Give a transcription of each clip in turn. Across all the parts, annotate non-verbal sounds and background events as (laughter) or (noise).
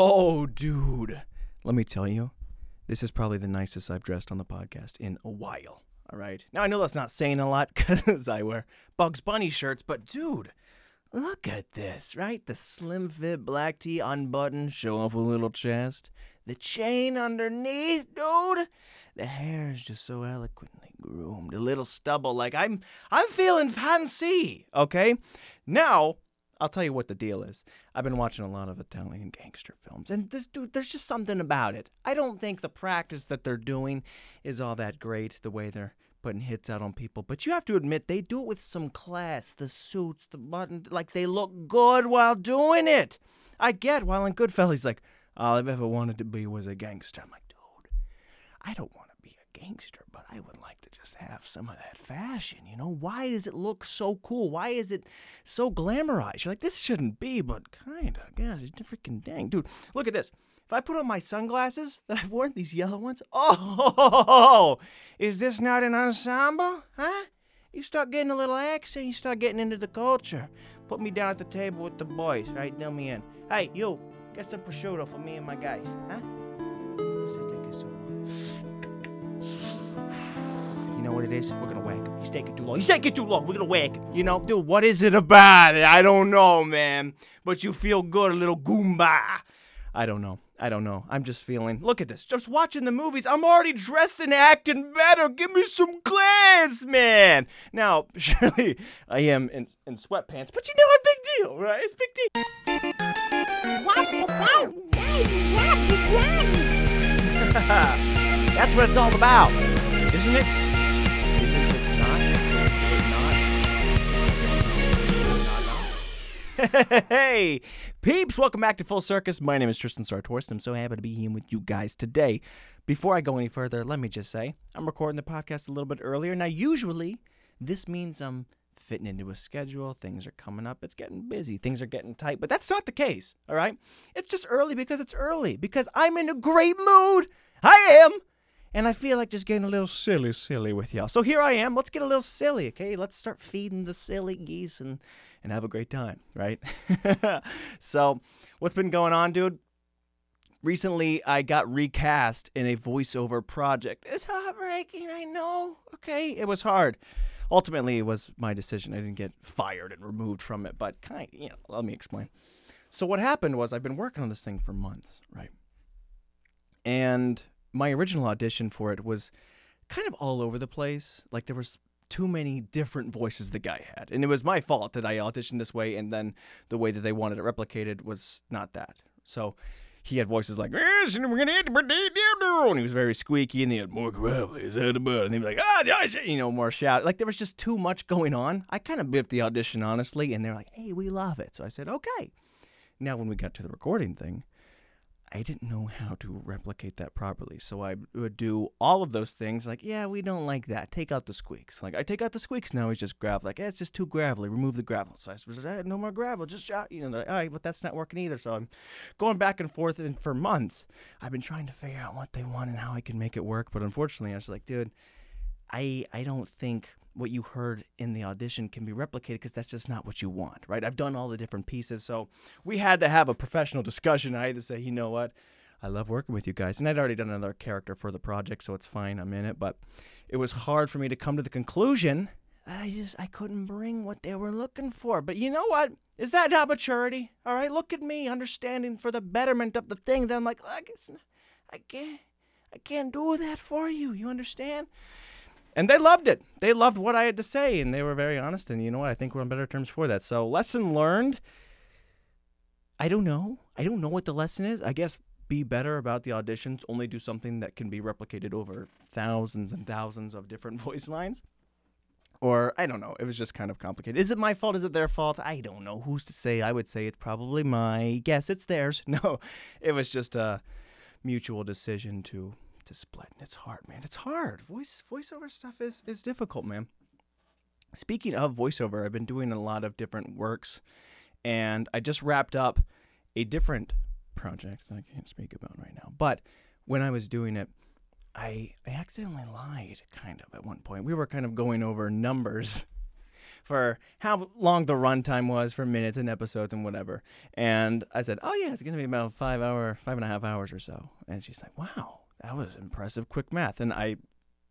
Oh, dude. Let me tell you, this is probably the nicest I've dressed on the podcast in a while. All right. Now, I know that's not saying a lot (laughs) because I wear Bugs Bunny shirts, but dude, look at this, right? The slim fit black tee unbuttoned, show off a little chest. The chain underneath, dude. The hair is just so eloquently groomed. A little stubble, like I'm I'm feeling fancy. Okay? Now, I'll tell you what the deal is. I've been watching a lot of Italian gangster films, and this dude, there's just something about it. I don't think the practice that they're doing is all that great, the way they're putting hits out on people. But you have to admit, they do it with some class. The suits, the button, like they look good while doing it. I get while in Goodfellas, like, all I've ever wanted to be was a gangster. I'm like, dude, I don't want gangster, but I would like to just have some of that fashion. You know, why does it look so cool? Why is it so glamorized? You're like, this shouldn't be, but kinda. God, it's freaking dang, dude. Look at this. If I put on my sunglasses (laughs) that I've worn, these yellow ones, (laughs) oh, is this not an ensemble? Huh? You start getting a little accent, you start getting into the culture. Put me down at the table with the boys, right? Nail me in. Hey, you, get some prosciutto for me and my guys, huh? Know what it is? We're gonna whack him. He's taking too long. He's taking too long. We're gonna whack him. You know, dude, what is it about it? I don't know, man. But you feel good, a little goomba. I don't know. I don't know. I'm just feeling. Look at this. Just watching the movies. I'm already dressed and acting better. Give me some class, man. Now, (laughs) surely I am in, in sweatpants, but you know what? Big deal, right? It's big deal. (laughs) That's what it's all about, isn't it? Hey, peeps, welcome back to Full Circus. My name is Tristan Sartorst. I'm so happy to be here with you guys today. Before I go any further, let me just say I'm recording the podcast a little bit earlier. Now, usually this means I'm fitting into a schedule, things are coming up, it's getting busy, things are getting tight, but that's not the case, all right? It's just early because it's early, because I'm in a great mood. I am. And I feel like just getting a little silly, silly with y'all. So here I am. Let's get a little silly, okay? Let's start feeding the silly geese and and have a great time, right? (laughs) so, what's been going on, dude? Recently, I got recast in a voiceover project. It's heartbreaking, I know. Okay, it was hard. Ultimately, it was my decision. I didn't get fired and removed from it, but kind, you know, let me explain. So what happened was I've been working on this thing for months, right? And my original audition for it was kind of all over the place. Like there was too many different voices the guy had. And it was my fault that I auditioned this way and then the way that they wanted it replicated was not that. So he had voices like, and we're gonna hit and he was very squeaky, and he had more gravelly, that about? And he'd be like, ah, you know, more shout. Like there was just too much going on. I kind of biffed the audition honestly, and they're like, hey, we love it. So I said, okay. Now when we got to the recording thing, I didn't know how to replicate that properly. So I would do all of those things like, yeah, we don't like that. Take out the squeaks. Like, I take out the squeaks now. He's just gravel. Like, it's just too gravelly. Remove the gravel. So I said, no more gravel. Just shout. You know, like, all right, but that's not working either. So I'm going back and forth. And for months, I've been trying to figure out what they want and how I can make it work. But unfortunately, I was like, dude, I, I don't think what you heard in the audition can be replicated because that's just not what you want, right? I've done all the different pieces. So we had to have a professional discussion. I had to say, you know what? I love working with you guys. And I'd already done another character for the project, so it's fine. I'm in it. But it was hard for me to come to the conclusion that I just I couldn't bring what they were looking for. But you know what? Is that not maturity? All right, look at me, understanding for the betterment of the thing. Then I'm like, it's, I can't, I can't do that for you. You understand? And they loved it. They loved what I had to say, and they were very honest. And you know what? I think we're on better terms for that. So, lesson learned. I don't know. I don't know what the lesson is. I guess be better about the auditions. Only do something that can be replicated over thousands and thousands of different (laughs) voice lines. Or I don't know. It was just kind of complicated. Is it my fault? Is it their fault? I don't know. Who's to say? I would say it's probably my guess. It's theirs. (laughs) No, it was just a mutual decision to to split. And it's hard, man. It's hard. Voice voiceover stuff is is difficult, man. Speaking of voiceover, I've been doing a lot of different works, and I just wrapped up a different project that I can't speak about right now. But when I was doing it, I I accidentally lied kind of at one point. We were kind of going over numbers (laughs) for how long the runtime was for minutes and episodes and whatever. And I said, "Oh yeah, it's gonna be about five hour, five and a half hours or so." And she's like, "Wow, that was impressive, quick math." And I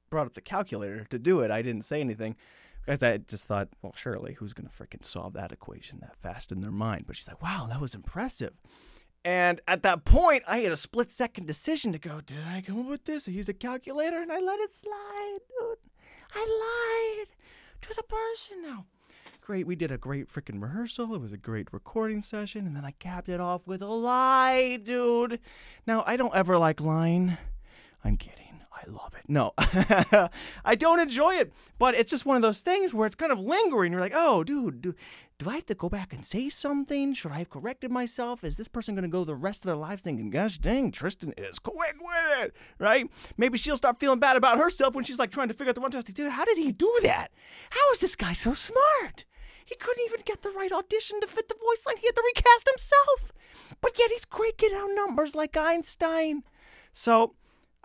brought up the calculator to do it. I didn't say anything because I just thought, well, surely who's gonna freaking solve that equation that fast in their mind? But she's like, "Wow, that was impressive." And at that point, I had a split second decision to go, did I come up with this? I used a calculator and I let it slide, dude. I lied to the person now. Great, we did a great freaking rehearsal. It was a great recording session, and then I capped it off with a lie, dude. Now, I don't ever like lying. I'm kidding. I love it. No, (laughs) I don't enjoy it, but it's just one of those things where it's kind of lingering. You're like, oh, dude, do, do I have to go back and say something? Should I have corrected myself? Is this person going to go the rest of their lives thinking, gosh dang, Tristan is quick with it, right? Maybe she'll start feeling bad about herself when she's like trying to figure out the one time. Dude, how did he do that? How is this guy so smart? He couldn't even get the right audition to fit the voice line. He had to recast himself. But yet he's cranking out numbers like Einstein. So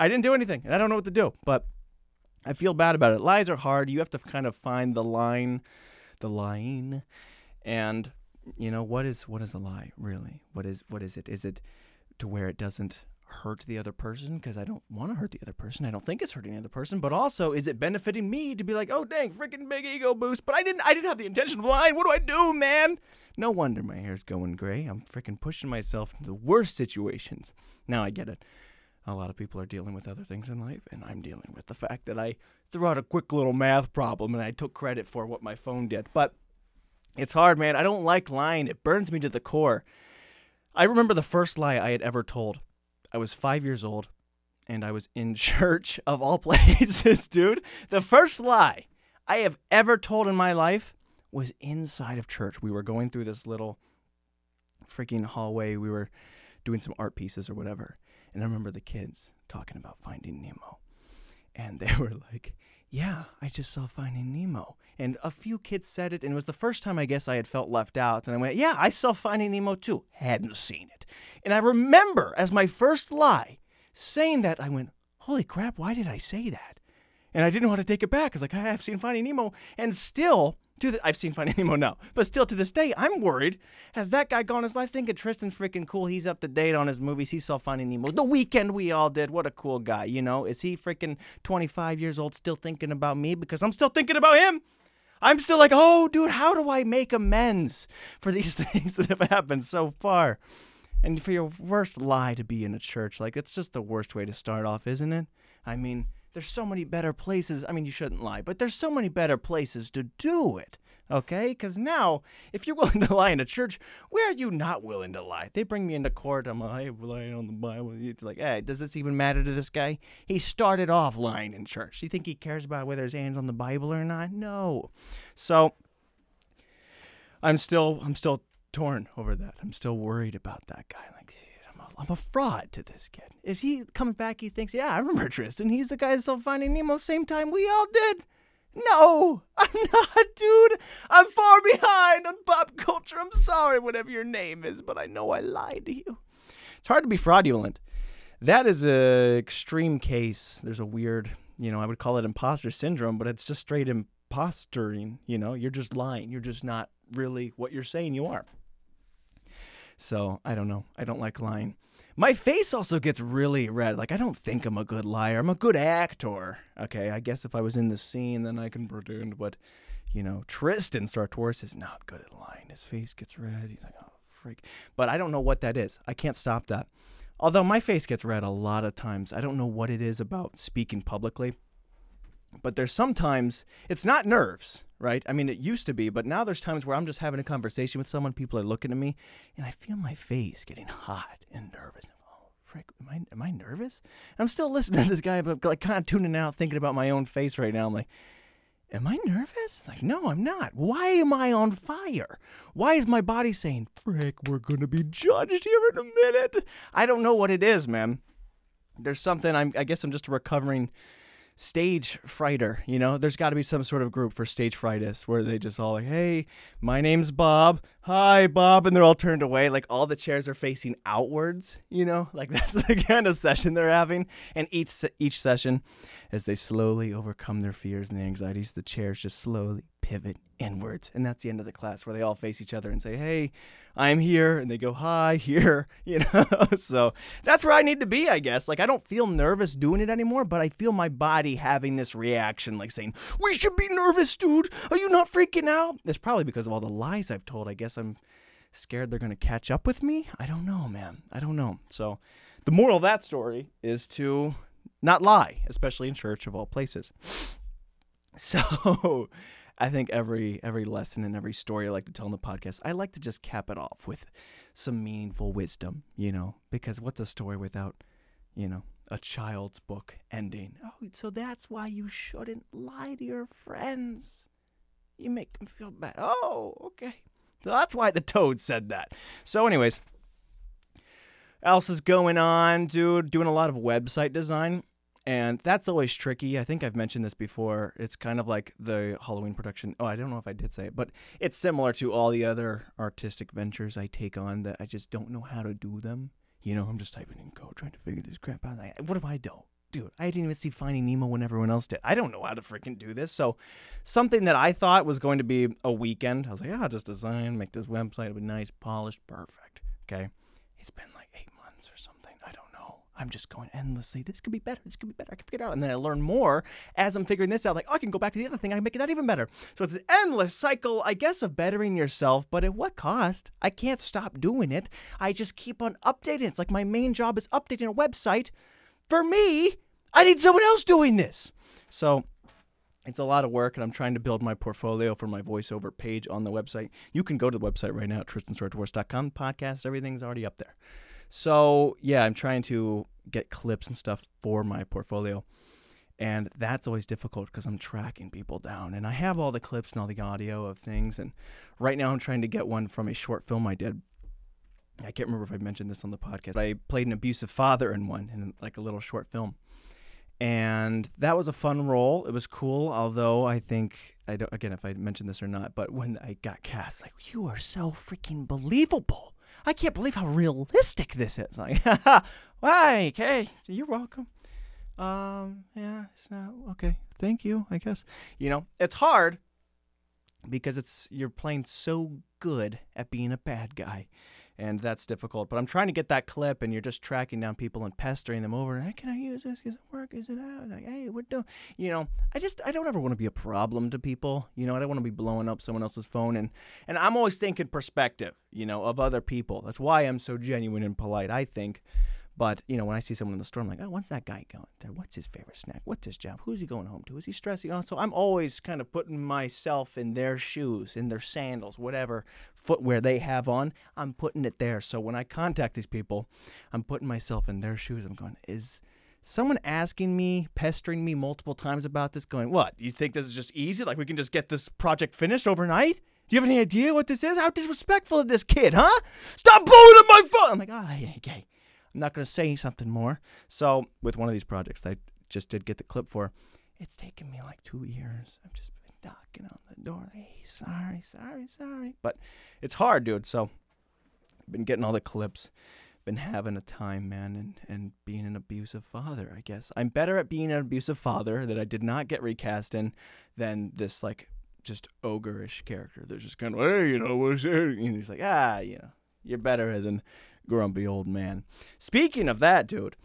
I didn't do anything, and I don't know what to do. But I feel bad about it. Lies are hard. You have to kind of find the line, the line, and you know what is what is a lie really? What is what is it? Is it to where it doesn't hurt the other person because I don't want to hurt the other person. I don't think it's hurting the other person. But also, is it benefiting me to be like, oh dang, freaking big ego boost? But I didn't. I didn't have the intention of lying. What do I do, man? No wonder my hair's going gray. I'm freaking pushing myself into the worst situations. Now I get it. A lot of people are dealing with other things in life, and I'm dealing with the fact that I threw out a quick little math problem and I took credit for what my phone did. But it's hard, man. I don't like lying. It burns me to the core. I remember the first lie I had ever told. I was five years old and I was in (laughs) church of all places, dude. The first lie I have ever told in my life was inside of church. We were going through this little freaking hallway. We were doing some art pieces or whatever. And I remember the kids talking about Finding Nemo. And they (laughs) were like, Yeah, I just saw Finding Nemo. And a few kids said it, and it was the first time I guess I had felt left out. And I went, Yeah, I saw Finding Nemo too. Hadn't seen it. And I remember as my first lie saying that, I went, Holy crap, why did I say that? And I didn't want to take it back. I was like, I have seen Finding Nemo. And still, to the, I've seen Finding Nemo now, but still to this day, I'm worried. Has that guy gone his life thinking Tristan's freaking cool? He's up to date on his movies. He saw Finding Nemo the weekend we all did. What a cool guy, you know? Is he freaking 25 years old still thinking about me because I'm still thinking about him? I'm still like, oh, dude, how do I make amends for these (laughs) things that have happened so far? And for your worst lie to be in a church, like it's just the worst way to start off, isn't it? I mean, there's so many better places. I mean, you shouldn't lie, but there's so many better places to do it. Okay? Because now, if you're (laughs) willing to lie in a church, where are you not willing to lie? They bring me into court. I'm like, I'm lying on the Bible. It's like, hey, does this even matter to this guy? He started off lying in church. You think he cares about whether his hand's on the Bible or not? No. So I'm still, I'm still torn over that. I'm still worried about that guy. Like, I'm a fraud to this kid. If he comes back, he thinks, yeah, I remember Tristan. He's the guy that saw Finding Nemo same time we all did. No, (laughs) I'm not, dude. I'm far behind on pop culture. I'm sorry, whatever your name is, but I know I lied to you. It's hard to be fraudulent. That is a extreme case. There's a weird, you know, I would call it imposter syndrome, but it's just straight imposturing. You know, you're just lying. You're just not really what you're saying you are. So I don't know. I don't like lying. My face also gets really red. Like I don't think I'm a good liar. I'm a good actor. Okay, I guess if I was in the scene, then I can pretend. But you know, Tristan Sartoris is not good at lying. His face gets red. He's like, oh freak. But I don't know what that is. I can't stop that. Although my face gets red a lot of times. I don't know what it is about speaking publicly. But there's sometimes it's not nerves, right? I mean, it used to be, but now there's times where I'm just having a conversation with someone, people are looking at me, and I feel my face getting hot and nervous. Oh, frick, am I am I nervous? I'm still listening to this guy, but like kind of tuning out, thinking about my own face right now. I'm like, am I nervous? Like, no, I'm not. Why am I on fire? Why is my body saying, frick, we're gonna be judged here in a minute? I don't know what it is, man. There's something. I'm. I guess I'm just recovering stage frighter. You know, there's got to be some sort of group for stage frightists where they just all like, "Hey, my name's Bob. Hi, Bob," and they're all turned away. Like all the chairs are facing outwards. You know, (laughs) like that's the kind of session they're having. And each each session, as they slowly overcome their fears and their anxieties, the chairs just slowly pivot inwards. And that's the end of the class where they all face each other and say, Hey, I'm here. And they go, Hi, (laughs) here. You know? (laughs) so that's where I need to be, I guess. Like, I don't feel nervous doing it anymore, but I feel my body having this reaction, like saying, We should be nervous, dude. Are you not freaking out? It's probably because of all the lies I've told. I guess I'm scared they're going to catch up with me. I don't know, man. I don't know. So the moral of that story is to not lie, especially in church of all places. (laughs) So I think every every lesson and every story I like to tell in the podcast, I like to just cap it off with some meaningful wisdom, you know, because what's a story without, you know, a child's book ending? Oh, so that's why you shouldn't lie to your friends. You make them feel bad. Oh, okay. So that's why the toad said that. So, anyways, else is going on, dude? Doing a lot of website design. And that's always tricky. I think I've mentioned this before. It's kind of like the Halloween production. Oh, I don't know if I did say it, but it's similar to all the other artistic ventures I take on that I just don't know how to do them. You know, I'm just typing in code trying to figure this crap out. Like, what if I don't? Dude, I didn't even see Finding Nemo when everyone else did. I don't know how to freaking do this. So, something that I thought was going to be a weekend, I was like, yeah, I'll just design, make this website, it'll be nice, polished, perfect. Okay. It's been like eight months or something. I don't know. I'm just going endlessly. This could be better. This could be better. I can figure it out. And then I learn more as I'm figuring this out. Like, oh, I can go back to the other thing. I can make that even better. So it's an endless cycle, I guess, of bettering yourself. But at what cost? I can't stop doing it. I just keep on updating. It's like my main job is updating a website. For me, I need someone else doing this. So it's a lot of work, and I'm trying to build my portfolio for my voiceover page on the website. You can go to the website right now at tristansartorres.com. Podcast, everything's already up there. So yeah, I'm trying to get clips and stuff for my portfolio. And that's always difficult because I'm tracking people down. And I have all the clips and all the audio of things. And right now I'm trying to get one from a short film I did. I can't remember if I mentioned this on the podcast. I played an abusive father in one, in like a little short film. And that was a fun role. It was cool, although I think I don't again if I mentioned this or not, but when I got cast, like you are so freaking believable. I can't believe how realistic this is. Like, (laughs) why? Okay, you're welcome. Um, yeah, it's not okay. Thank you. I guess you know it's hard because it's you're playing so good at being a bad guy, and that's difficult. But I'm trying to get that clip, and you're just tracking down people and pestering them over. Hey, can I use this? Is it work? Is it out? Like, hey, we're doing. You know, I just I don't ever want to be a problem to people. You know, I don't want to be blowing up someone else's phone, and and I'm always thinking perspective. You know, of other people. That's why I'm so genuine and polite. I think. But you know, when I see someone in the store, I'm like, oh, what's that guy going there? What's his favorite snack? What's his job? Who's he going home to? Is he stressing? Oh, so I'm always kind of putting myself in their shoes, in their sandals, whatever footwear they have on. I'm putting it there. So when I contact these people, I'm putting myself in their shoes. I'm going, is someone asking me, pestering me multiple times about this? Going, what? You think this is just easy? Like we can just get this project finished overnight? Do you have any idea what this is? How disrespectful of this kid, huh? Stop blowing up my phone! I'm like, ah, oh, okay. I'm not going to say something more. So, with one of these projects that I just did get the clip for, it's taken me like two years. I've just been knocking on the door. Hey, sorry, sorry, sorry. But it's hard, dude. So, I've been getting all the clips. Been having a time, man, and, and being an abusive father, I guess. I'm better at being an abusive father that I did not get recast in than this, like, just ogreish character. They're just kind of, hey, you know, what's there? And he's like, ah, you know, you're better as an grumpy old man. Speaking of that, dude,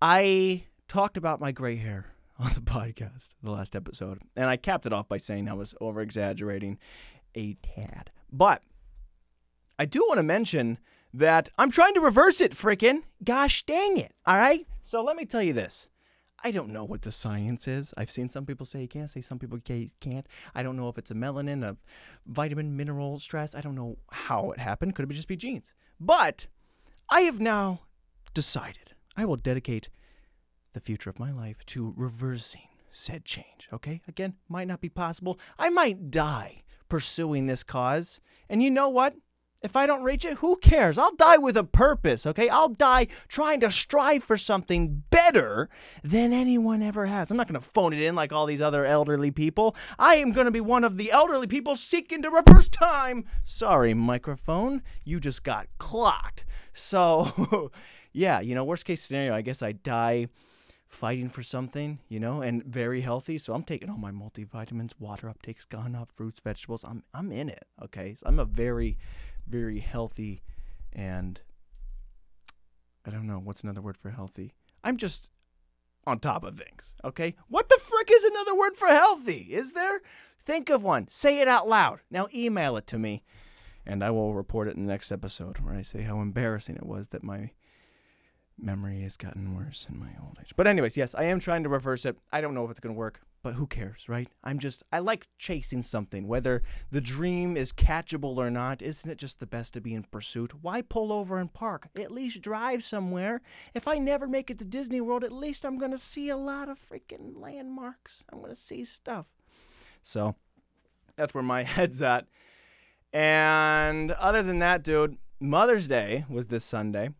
I talked about my gray hair (laughs) on the podcast, the last episode, and I capped it off by saying I was over exaggerating a tad. But I do want to mention that I'm trying to reverse it, frickin'. Gosh dang it. All right? So let me tell you this. I don't know what the science is. I've seen some people say you can't, say some people can't. I don't know if it's a melanin, a vitamin, mineral, stress. I don't know how it happened. Could it just be genes? But I have now decided I will dedicate the future of my life to reversing said change. Okay? Again, might not be possible. I might die pursuing this cause. And you know what? If I don't reach it, who cares? I'll die with a purpose, okay? I'll die trying to strive for something better than anyone ever has. I'm not going to phone it in like all these other elderly people. I am going to be one of the elderly people seeking to reverse time. Sorry, microphone. You just got clocked. So, (laughs) yeah, you know, worst case scenario, I guess I die fighting for something, you know, and very healthy. So I'm taking all my multivitamins, water uptake's gone up, fruits, vegetables. I'm I'm in it. Okay, so I'm a very, very healthy, and I don't know what's another word for healthy. I'm just on top of things. Okay, what the frick is another word for healthy? Is there? Think of one. Say it out loud. Now email it to me, and I will report it in the next episode where I say how embarrassing it was that my memory has gotten worse in my old age. But anyways, yes, I am trying to reverse it. I don't know if it's going to work, but who cares, right? I'm just I like chasing something, whether the dream is catchable or not. Isn't it just the best to be in pursuit? Why pull over and park? At least drive somewhere. If I never make it to Disney World, at least I'm going to see a lot of freaking landmarks. I'm going to see stuff. So, that's where my (laughs) head's at. And other than that, dude, Mother's Day was this Sunday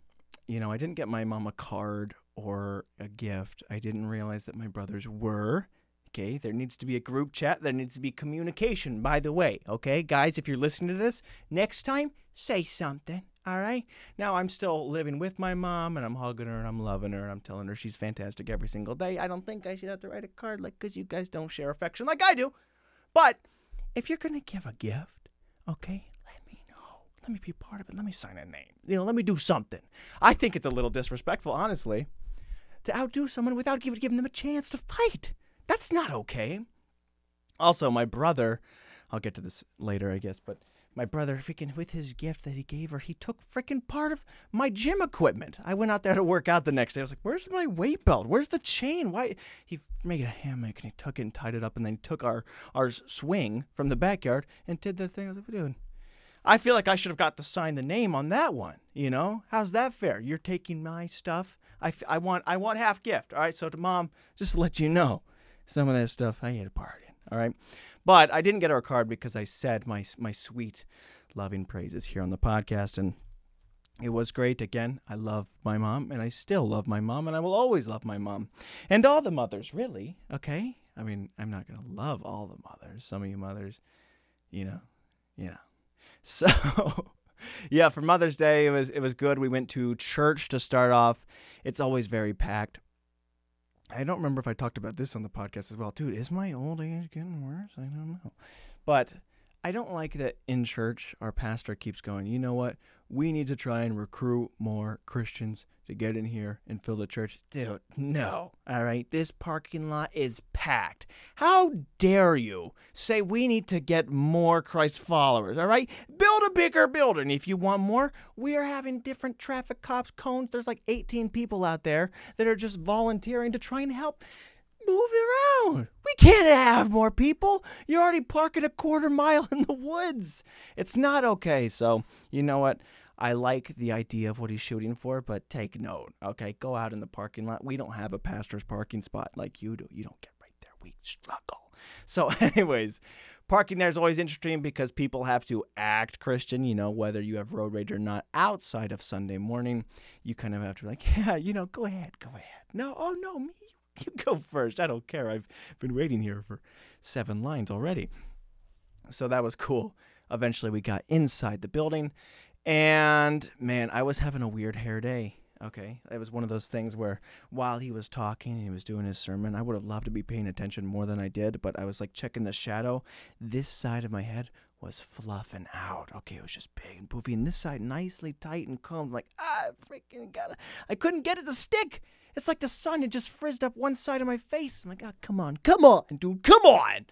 you know, I didn't get my mom a card or a gift. I didn't realize that my brothers were. Okay, there needs to be a group chat. There needs to be communication, by the way. Okay, guys, if you're listening to this, next time, say something. All right? Now, I'm still living with my mom and I'm hugging her and I'm loving her and I'm telling her she's fantastic every single day. I don't think I should have to write a card like, because you guys don't share affection like I do. But if you're going to give a gift, okay, let me know. Let me be part of it. Let me sign a name. You know, let me do something. I think it's a little disrespectful, honestly, to outdo someone without giving, giving them a chance to fight. That's not okay. Also, my brother, I'll get to this later, I guess, but my brother, freaking with his gift that he gave her, he took freaking part of my gym equipment. I went out there to work out the next day. I was like, "Where's my weight belt? Where's the chain? Why?" He made a hammock and he took it and tied it up, and then he took our our swing from the backyard and did the thing. I was like, "Dude, I feel like I should have got to sign the name on that one. You know, how's that fair? You're taking my stuff. I, f- I want I want half gift. All right. So to mom, just to let you know, some of that stuff I had a part in. All right. But I didn't get a card because I said my my sweet, loving praises here on the podcast, and it was great. Again, I love my mom, and I still love my mom, and I will always love my mom, and all the mothers. Really, okay. I mean, I'm not gonna love all the mothers. Some of you mothers, you know, you know. (laughs) So yeah, for Mother's Day it was it was good. We went to church to start off. It's always very packed. I don't remember if I talked about this on the podcast as well. Dude, is my old age getting worse? I don't know. But I don't like that in church our pastor keeps going, you know what? We need to try and recruit more Christians to get in here and fill the church. Dude, no. All right. This parking lot is packed. How dare you say we need to get more Christ followers? All right. Bigger building. If you want more, we are having different traffic cops cones. There's like 18 people out there that are just volunteering to try and help move around. We can't have more people. You're already parking a quarter mile in the woods. It's not okay. So, you know what? I like the idea of what he's shooting for, but take note, okay? Go out in the parking lot. We don't have a pastor's parking spot like you do. You don't get right there. We struggle. So, (laughs) anyways, parking there is always interesting because people have to act Christian, you know, whether you have road rage or not. Outside of Sunday morning, you kind of have to be like, (laughs) yeah, you know, go ahead, go ahead. No, oh no, me, you go (laughs) first. I don't care. I've been waiting here for seven lines already. So that was cool. Eventually, we got inside the building and man, I was having a weird hair day. Okay. It was one of those things where while he was talking and he was doing his sermon, I would have loved to be paying attention more than I did, but I was like checking the shadow. This side of my head was fluffing out. Okay, it was just big and poofy, and this side nicely tight and combed. Like, ah, freaking gotta. I couldn't get it to stick. It's like the sun had just frizzed up one side of my face. I'm like, oh, come on, come on, dude, come on.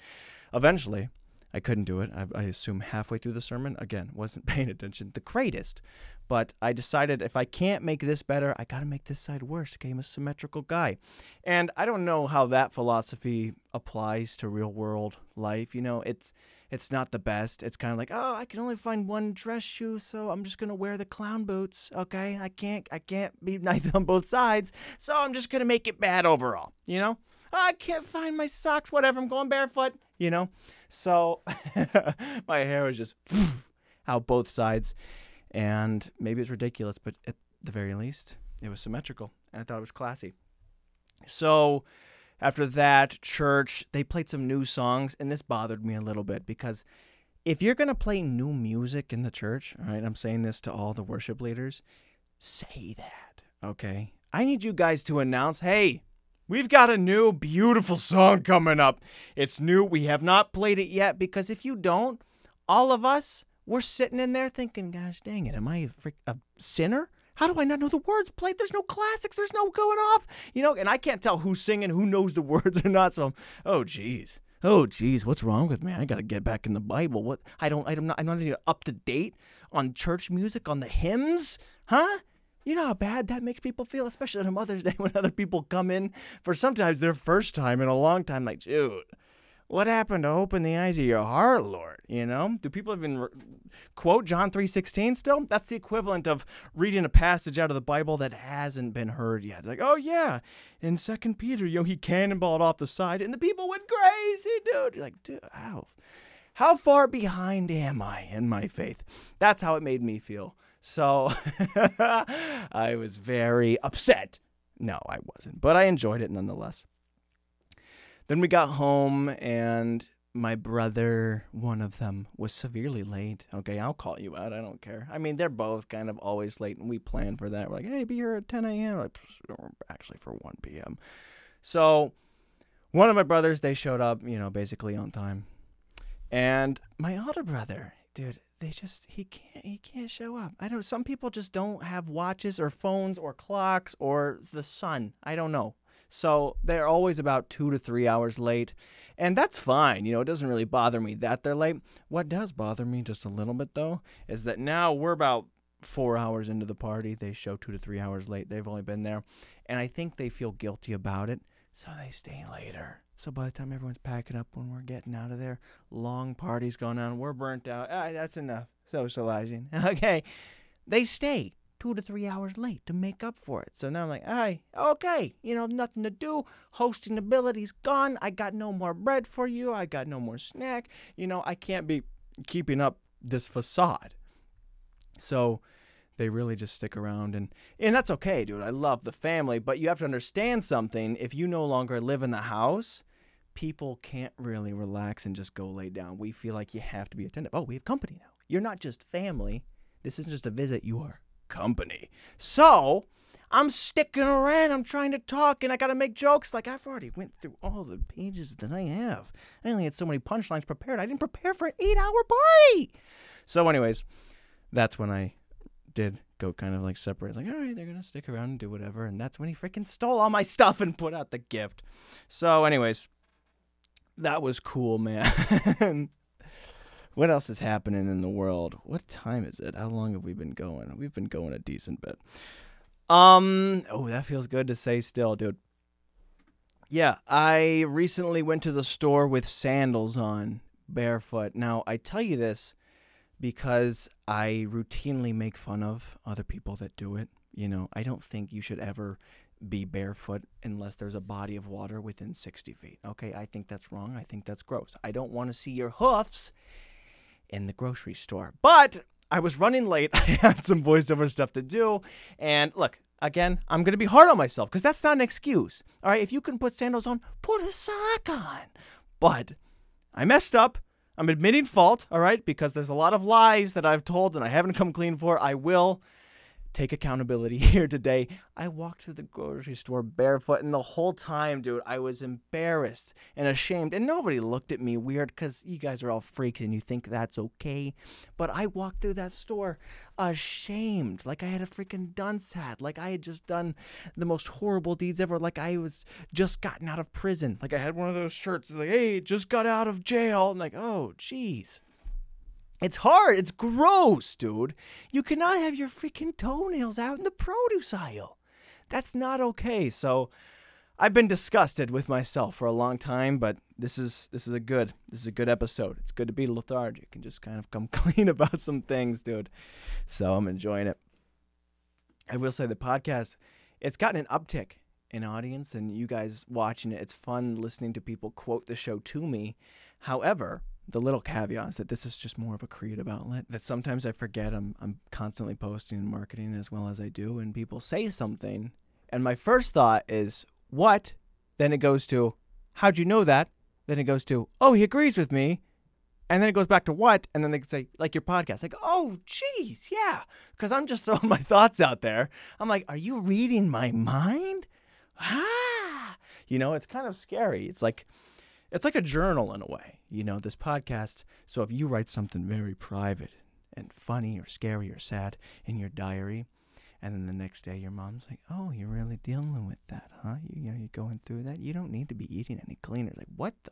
Eventually, I couldn't do it. I, I, assume halfway through the sermon, again, wasn't (laughs) paying attention the greatest. But I decided if I can't make this better, I got to make this side worse. Okay, I'm a symmetrical guy. And I don't know how that philosophy applies to real world life. You know, it's it's not the best. It's kind of like, oh, I can only find one dress shoe, so I'm just gonna wear the clown boots. Okay, I can't I can't be (laughs) nice on both sides, so I'm just gonna make it bad overall. You know, oh, I can't find my socks. Whatever, I'm going barefoot. You know, so (laughs) my hair was just (laughs) out both sides. And maybe it's ridiculous, but at the very least, it was symmetrical. And I thought it was classy. So after that, church, they played some new songs. And this bothered me a little bit because if you're going to play new music in the church, all right, I'm saying this to all the worship leaders, say that, okay? I need you guys to announce, hey, We've got a new beautiful song coming up. It's new. We have not played it yet because if you don't, all of us, we're sitting in there thinking, gosh dang it, am I a, sinner? How do I not know the words played? There's no classics. There's no going off. You know, and I can't tell who's singing, who knows the (laughs) words or not. So, I'm, oh, geez. Oh, geez. What's wrong with me? I got to get back in the Bible. What? I don't, I'm not, I'm not even up to date on church music, on the hymns. Huh? You know how bad that makes people feel, especially on Mother's (laughs) Day when other people come in for sometimes their first time in a long time. Like, dude, what happened to open the eyes of your heart, Lord? You know, do people even re- quote John three sixteen still? That's the equivalent of reading a passage out of the Bible that hasn't been heard yet. Like, oh yeah, in Second Peter, you know, he cannonballed off the side, and the people went crazy, dude. You're like, dude, how, how far behind am I in my faith? That's how it made me feel. So (laughs) I was very upset. No, I wasn't, but I enjoyed it nonetheless. Then we got home and my brother, one of them, was severely late. Okay, I'll call you out. I don't care. I mean, they're both kind of always late, and we plan for that. We're like, hey, be here at 10 a.m. Like, actually, for 1 p.m. So, one of my brothers, they showed up, you know, basically on time. And my other brother, dude, they just he can't he can't show up. I don't. Some people just don't have watches or phones or clocks or the sun. I don't know. So they're always about two to three hours late. And that's fine. You know, it doesn't really bother me that they're late. What does bother me just a little bit, though, is that now we're about four hours into the party. They show two to three hours late. They've only been there. And I think they feel guilty about it. So they stay later. So by the time everyone's packing up when we're getting out of there, long parties going on, we're burnt out. Ah, that's enough socializing. (laughs) Okay. They stay two to three hours late to make up for it. So now I'm like, hey, okay, you know, nothing to do. Hosting ability's gone. I got no more bread for you. I got no more snack. You know, I can't be keeping up this facade. So they really just stick around and and that's okay, dude. I love the family, but you have to understand something. If you no longer live in the house, people can't really relax and just go lay down. We feel like you have to be attentive. Oh, we have company now. You're not just family. This isn't just a visit. You are company. So I'm sticking around. I'm trying to talk, and I got to make jokes. Like I've already went through all the pages that I have. I only had so many punchlines prepared. I didn't prepare for an eight-hour party. So, anyways, that's when I did go kind of like separate. Like, all right, they're gonna stick around and do whatever. And that's when he freaking stole all my (laughs) stuff and put out the gift. So, anyways, that was cool, man. (laughs) what else is happening in the world? What time is it? How long have we been going? We've been going a decent bit. Um, oh, that feels good to say still, dude. Yeah, I recently went to the store with sandals on, barefoot. Now, I tell you this because I routinely make fun of other people that do it. You know, I don't think you should ever be barefoot unless there's a body of water within 60 feet. Okay, I think that's wrong. I think that's gross. I don't want to see your hoofs in the grocery store. But I was running late. (laughs) I had some voiceover stuff to do. And look, again, I'm going to be hard on myself because that's not an excuse. All right, if you can put sandals on, put a sock on. But I messed up. I'm admitting fault, all right, because there's a lot of lies that I've told and I haven't come clean for. I will take accountability (laughs) here today. I walked through the grocery store barefoot, and the whole time, dude, I was embarrassed and ashamed. And nobody looked at me weird because you guys are all freaks and you think that's okay. But I walked through that store ashamed, like I had a freaking dunce hat, like I had just done the most horrible deeds ever, like I was just gotten out of prison. Like I had one of those shirts, like, hey, just got out of jail. I'm like, oh, jeez. It's hard. It's gross, dude. You cannot have your freaking toenails out in the produce aisle. That's not okay. So I've been disgusted with myself for a long time, but this is this is a good this is a good episode. It's good to be lethargic and just kind of come (laughs) clean about some things, dude. So I'm enjoying it. I will say the podcast, it's gotten an uptick in audience and you guys watching it. It's fun listening to people quote the show to me. However, the little caveat is that this is just more of a creative outlet that sometimes I forget I'm I'm constantly posting and marketing as well as I do and people say something. And my first thought is what? Then it goes to how'd you know that? Then it goes to oh he agrees with me. And then it goes back to what? And then they say like your podcast like oh geez yeah. Because I'm just (laughs) throwing my thoughts out there. I'm like are you reading my mind? Ah! You know, it's kind of scary. It's like it's like a journal in a way, you know, this podcast. So if you write something very private and funny or scary or sad in your diary, and then the next day your mom's like, "Oh, you're really dealing with that, huh? You, you know, you're going through that. You don't need to be eating any cleaner." Like, what the?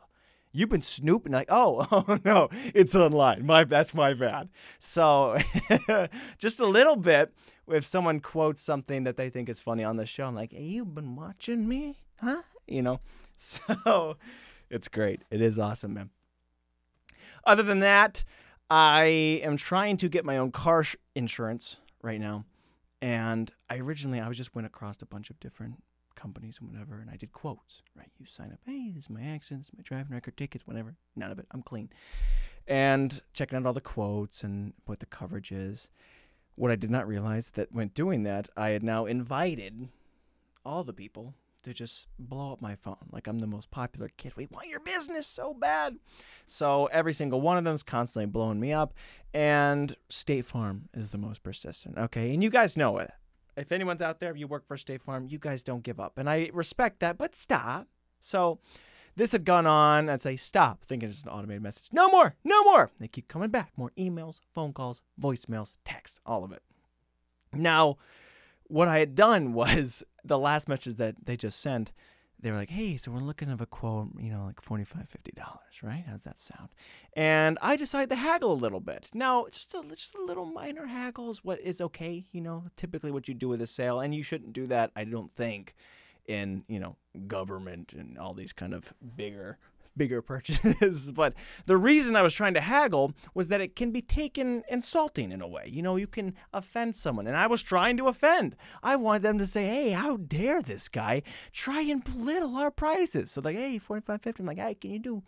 You've been snooping like, oh, (laughs) oh no, it's online. My that's my bad. So (laughs) just a little bit. If someone quotes something that they think is funny on the show, I'm like, hey, you've been watching me, huh? You know. (laughs) So it's great. It is awesome, man. Other than that, I am trying to get my own car sh- insurance right now. And I originally I was just went across a bunch of different companies and whatever, and I did quotes. Right, you sign up. Hey, this is my accident, this is my driving record, tickets, whatever. None of it. I'm clean. And checking out all the quotes and what the coverage is. What I did not realize that when doing that, I had now invited all the people to just blow up my phone. Like I'm the most popular kid. We want your business so bad. So every single one of them is constantly blowing me up. And State Farm is the most persistent. Okay. And you guys know it. If anyone's out there, if you work for State Farm, you guys don't give up. And I respect that, but stop. So this had gone on. I'd say, stop, thinking it's an automated message. No more, no more. They keep coming back. More emails, phone calls, voicemails, texts, all of it. Now, what I had done (laughs) was the last message that they just sent, they were like, hey, so we're looking at a quote, you know, like $45, $50, right? How's that sound? And I decided to haggle a little bit. Now, just a, just a little minor haggle is what is okay, you know, typically what you do with a sale. And you shouldn't do that, I don't think, in, you know, government and all these kind of bigger bigger (laughs) purchases. but the reason I was trying to haggle was that it can be taken insulting in a way. You know, you can offend someone. And I was trying to offend. I wanted them to say, hey, how dare this guy try and belittle our prices? So, like, hey, 45 50 I'm like, hey, can you do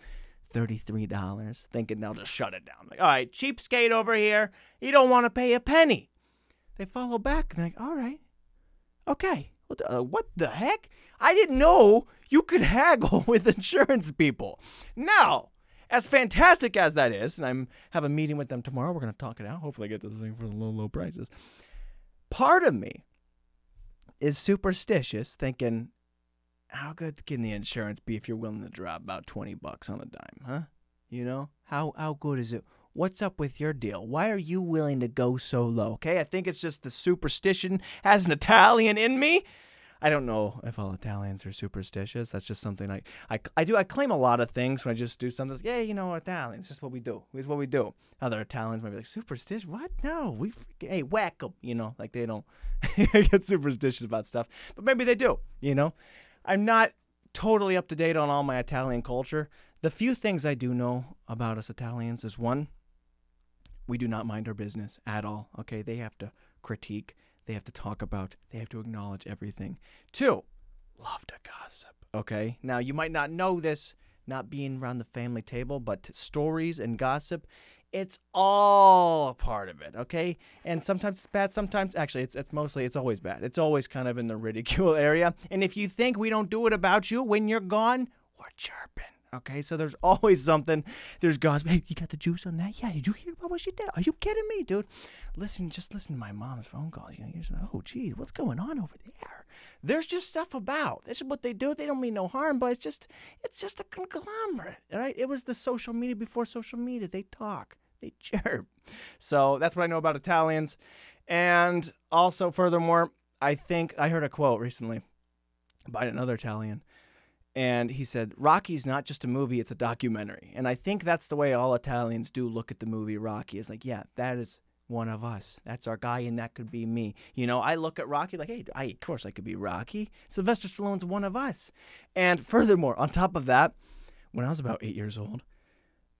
$33? Thinking they'll just shut it down. Like, all right, cheapskate over here. You don't want to pay a penny. They follow back and they're like, all right, okay. What the, uh, what the heck? I didn't know you could haggle (laughs) with insurance people. Now, as fantastic as that is, and I'm have a meeting with them tomorrow, we're gonna talk it out. Hopefully, I get this thing for the low, low prices. Part of me is superstitious, thinking, how good can the insurance be if you're willing to drop about twenty bucks on a dime, huh? You know how how good is it? What's up with your deal? Why are you willing to go so low? Okay, I think it's just the superstition as an Italian in me. I don't know if all Italians are superstitious. That's just something I, I, I do. I claim a lot of things when I just do something. Yeah, you know, Italians. It's just what we do. It's what we do. Other Italians might be like superstitious. What? No, we hey whack them. You know, like they don't (laughs) get superstitious about stuff, but maybe they do. You know, I'm not totally up to date on all my Italian culture. The few things I do know about us Italians is one, we do not mind our business at all. Okay, they have to critique they have to talk about, they have to acknowledge everything. Two, love to gossip. Okay. Now, you might not know this, not being around the family table, but stories and gossip, it's all part of it. Okay. And sometimes it's bad. Sometimes, actually, it's, it's mostly, it's always bad. It's always kind of in the ridicule (laughs) area. And if you think we don't do it about you when you're gone, we're chirping. Okay, so there's (laughs) always something. There's gossip. Hey, you got the juice on that? Yeah. Did you hear about what she did? Are you kidding me, dude? Listen, just listen to my mom's phone calls. You know, you're just, oh, geez, what's going on over there? There's just stuff about. This is what they do. They don't mean no harm, but it's just, it's just a conglomerate, right? It was the social media before social media. They talk, they (laughs) chirp. So that's what I know about Italians. And also, furthermore, I think I heard a quote recently by another Italian and he said Rocky's not just a movie, it's a documentary. And I think that's the way all Italians do look at the movie Rocky. It's like, yeah, that is one of us. That's our guy, and that could be me. You know, I look at Rocky like, hey, I, of course I could be Rocky. Sylvester Stallone's one of us. And furthermore, on top of that, when I was about eight years old,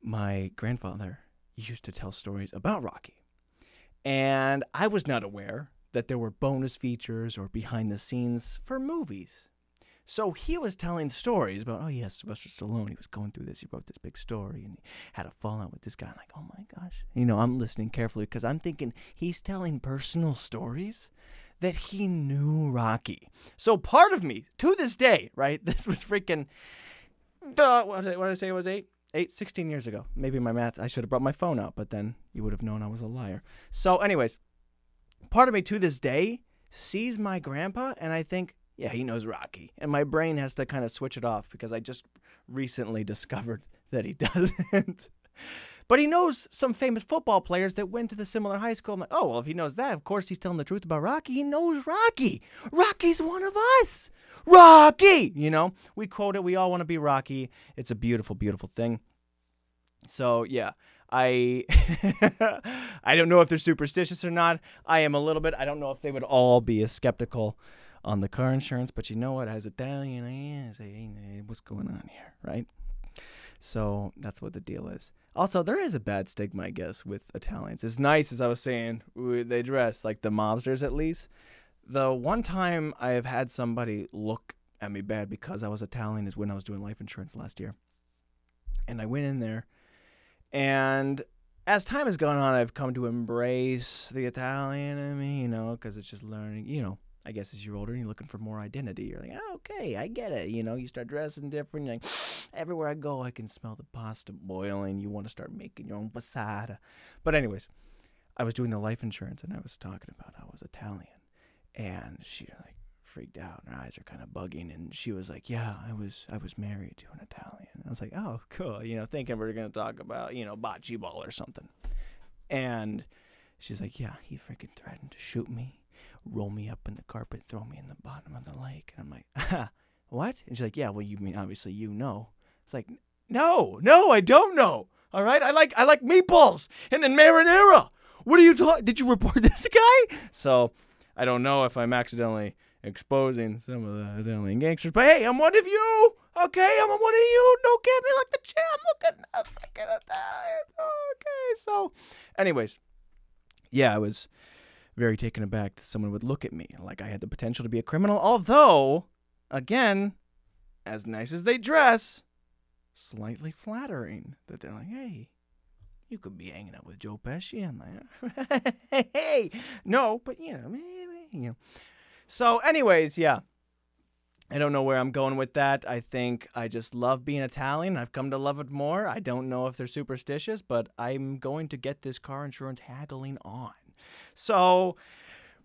my grandfather used to tell stories about Rocky. And I was not aware that there were bonus features or behind the scenes for movies. So he was telling stories about, oh yes, Sylvester Stallone. He was going through this. He wrote this big story, and he had a fallout with this guy. I'm like, oh my gosh. You know, I'm listening carefully because I'm thinking he's telling personal stories that he knew Rocky. So part of me, to this day, right? (laughs) This was freaking. Uh, what, did I, what did I say? It was eight, eight, 16 years ago. Maybe my math. I should have brought my phone out, but then you would have known I was a liar. So, anyways, part of me to this day sees my grandpa, and I think yeah, he knows Rocky. And my brain has to kind of switch it off because I just recently (laughs) discovered that he (laughs) doesn't. but he knows some famous football players that went to the similar high school. I'm like, oh, well, if he knows that, of course he's telling the truth about Rocky. He knows Rocky. Rocky's one of us. Rocky! You know, we quote it. We all want to be Rocky. It's a beautiful, beautiful thing. So, yeah. I (laughs) I don't know if they're superstitious or not. I am a little bit. I don't know if they would all be as skeptical on the car insurance, but you know what? As Italian, what's going on here, right? So that's what the deal is. Also, there is a bad stigma, I guess, with Italians. As nice as I was saying, they dress like the mobsters, at least. The one time I have had somebody look at me bad because I was Italian is when I was doing life insurance last year. And I went in there, and as time has gone on, I've come to embrace the Italian in me, you know, because it's just learning, you know, I guess as you're older and you're looking for more identity, you're like, oh, okay, I get it. You know, you start dressing different. You're like, everywhere I go, I can smell the pasta boiling. You want to start making your own passata. But anyways, I was doing the life insurance and I was talking about I was Italian, and she like freaked out. And her eyes are kind of bugging, and she was like, "Yeah, I was I was married to an Italian." I was like, "Oh, cool." You know, thinking we are gonna talk about you know bocce ball or something, and she's like, "Yeah, he freaking threatened to shoot me." Roll me up in the carpet, throw me in the bottom of the lake. And I'm like, what? And she's like, yeah, well, you mean obviously you know. It's like, no, no, I don't know. All right, I like I like meatballs and then marinara. What are you talking? Did you report (laughs) this guy? So I don't know if I'm accidentally exposing some of the Italian gangsters, but hey, I'm one of you. Okay, I'm one of you. Don't get me like the chair. I'm looking at Italian. Okay, so, anyways, yeah, I was very taken aback that someone would look at me like I had the potential to be a criminal. Although, again, as nice as they dress, slightly flattering that they're like, hey, you could be hanging out with Joe Pesci. I'm like, (laughs) hey, no, but you know, you know. So, anyways, yeah. I don't know where I'm going with that. I think I just love being Italian. I've come to love it more. I don't know if they're superstitious, but I'm going to get this car insurance haggling on. So,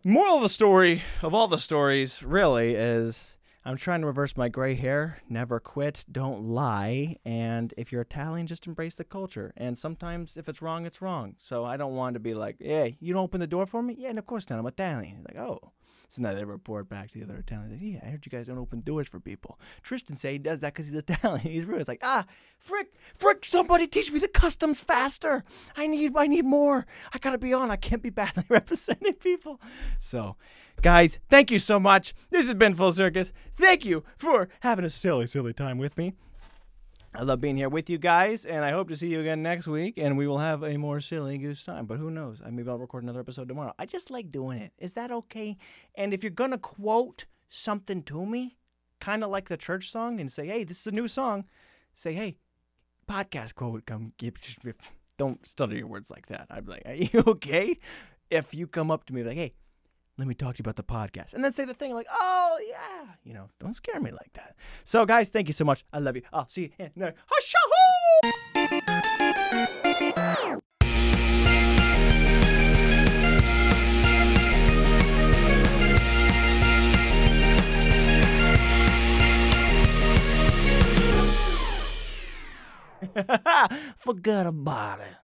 moral of the story of all the stories really is I'm trying to reverse my gray hair. Never quit. Don't lie. And if you're Italian, just embrace the culture. And sometimes if it's wrong, it's wrong. So I don't want to be like, hey, you don't open the door for me? Yeah, and of course not. I'm Italian. Like, oh. So now they report back to the other Italians. Like, yeah, I heard you guys don't open doors for people. Tristan say he does that because he's Italian. (laughs) He's rude. It's like, ah, frick, frick, somebody teach me the customs faster. I need, I need more. I gotta be on. I can't be badly (laughs) representing people. So, guys, thank you so much. This has been Full Circus. Thank you for having a silly, silly time with me. I love being here with you guys, and I hope to see you again next week, and we will have a more silly goose time. But who knows? I maybe I'll record another episode tomorrow. I just like doing it. Is that okay? And if you're gonna quote something to me, kind of like the church song, and say, "Hey, this is a new song," say, "Hey, podcast quote, come give." (laughs) Don't stutter your words like that. I'd be like, "Are you (laughs) okay?" If you come up to me like, "Hey, let me talk to you about the podcast. And then say the thing like, oh, yeah. You know, don't scare me like that. So, guys, thank you so much. I love you. I'll see you in there. (laughs) Forget about it.